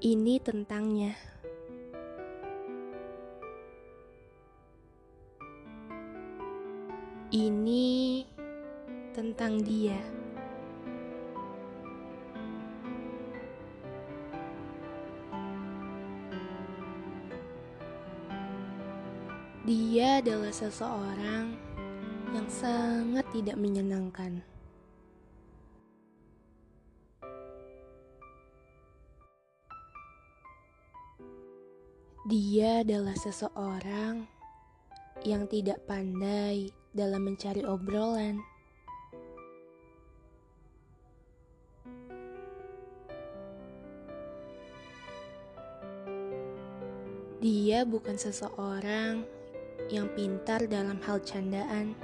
Ini tentangnya. Ini tentang dia. Dia adalah seseorang yang sangat tidak menyenangkan. Dia adalah seseorang yang tidak pandai dalam mencari obrolan. Dia bukan seseorang yang pintar dalam hal candaan.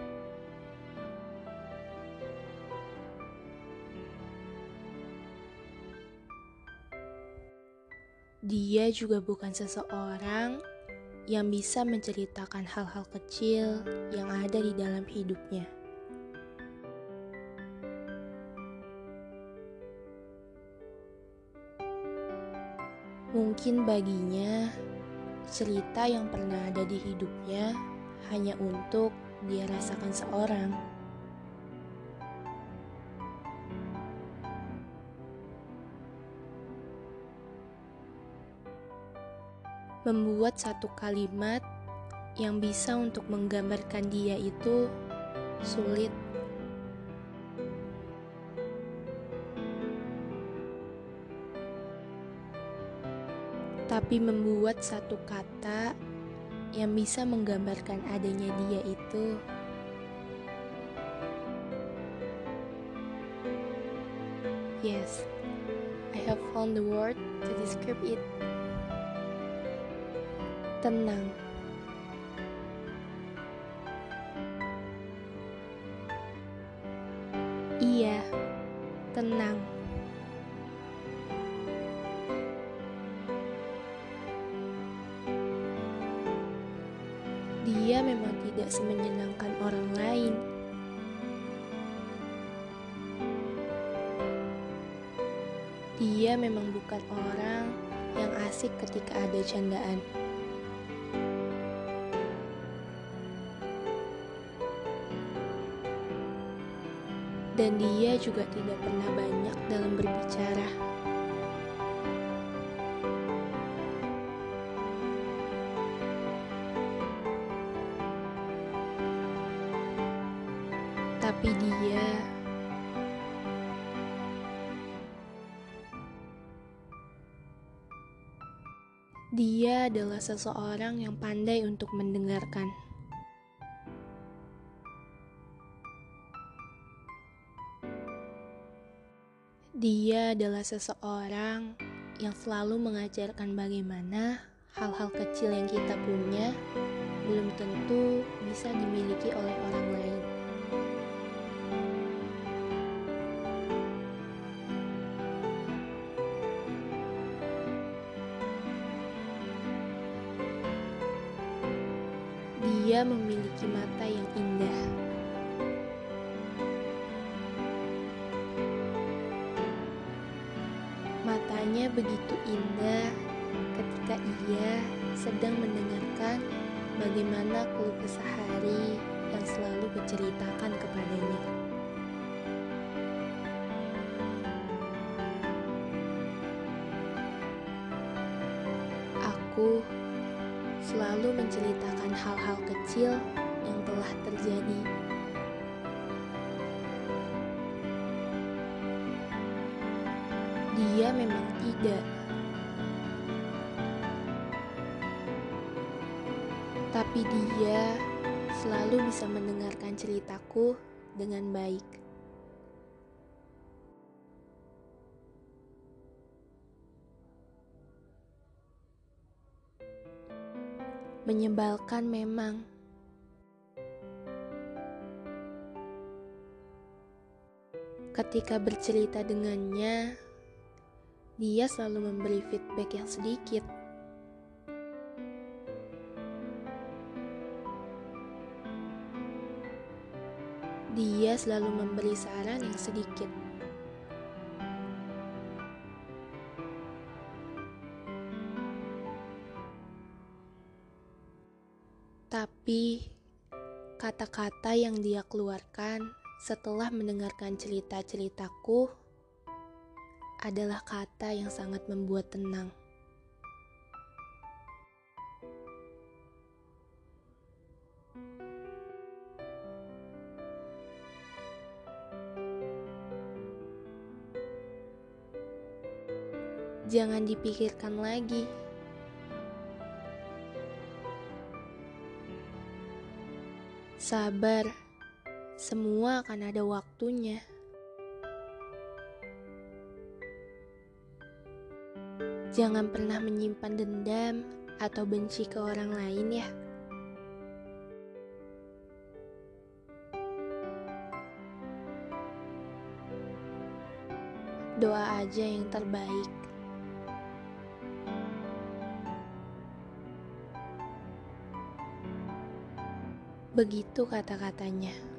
Dia juga bukan seseorang yang bisa menceritakan hal-hal kecil yang ada di dalam hidupnya. Mungkin baginya, cerita yang pernah ada di hidupnya hanya untuk dia rasakan seorang. Membuat satu kalimat yang bisa untuk menggambarkan dia itu sulit. Tapi membuat satu kata yang bisa menggambarkan adanya dia itu Yes, I have found the word to describe it tenang. Iya, tenang. Dia memang tidak semenyenangkan orang lain. Dia memang bukan orang yang asik ketika ada candaan. Dan dia juga tidak pernah banyak dalam berbicara. Tapi dia Dia adalah seseorang yang pandai untuk mendengarkan. Dia adalah seseorang yang selalu mengajarkan bagaimana hal-hal kecil yang kita punya belum tentu bisa dimiliki oleh orang lain. Dia memiliki mata yang indah. Begitu indah ketika ia sedang mendengarkan bagaimana keluh kesah hari yang selalu diceritakan kepadanya. Aku selalu menceritakan hal-hal kecil yang telah terjadi Dia memang tidak. Tapi dia selalu bisa mendengarkan ceritaku dengan baik. Menyebalkan memang. Ketika bercerita dengannya, dia selalu memberi feedback yang sedikit. Dia selalu memberi saran yang sedikit. Tapi, kata-kata yang dia keluarkan setelah mendengarkan cerita-ceritaku adalah kata yang sangat membuat tenang. Jangan dipikirkan lagi. Sabar, semua akan ada waktunya. Jangan pernah menyimpan dendam atau benci ke orang lain, ya. Doa aja yang terbaik. Begitu kata-katanya.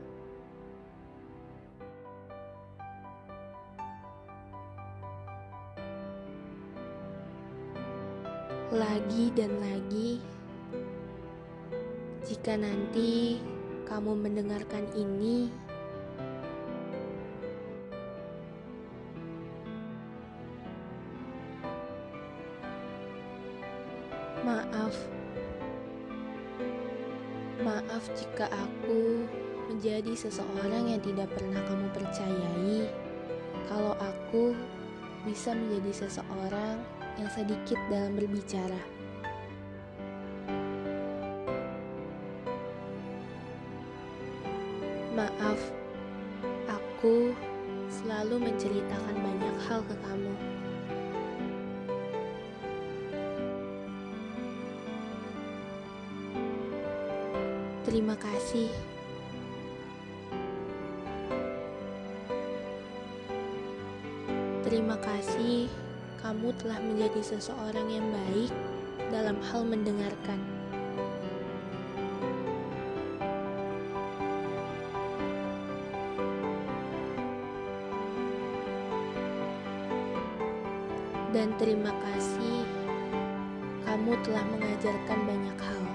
Lagi dan lagi, jika nanti kamu mendengarkan ini, maaf. Maaf jika aku menjadi seseorang yang tidak pernah kamu percayai. Kalau aku bisa menjadi seseorang yang sedikit dalam berbicara. Maaf, aku selalu menceritakan banyak hal ke kamu. Terima kasih. Terima kasih, kamu telah menjadi seseorang yang baik dalam hal mendengarkan. Dan terima kasih, kamu telah mengajarkan banyak hal.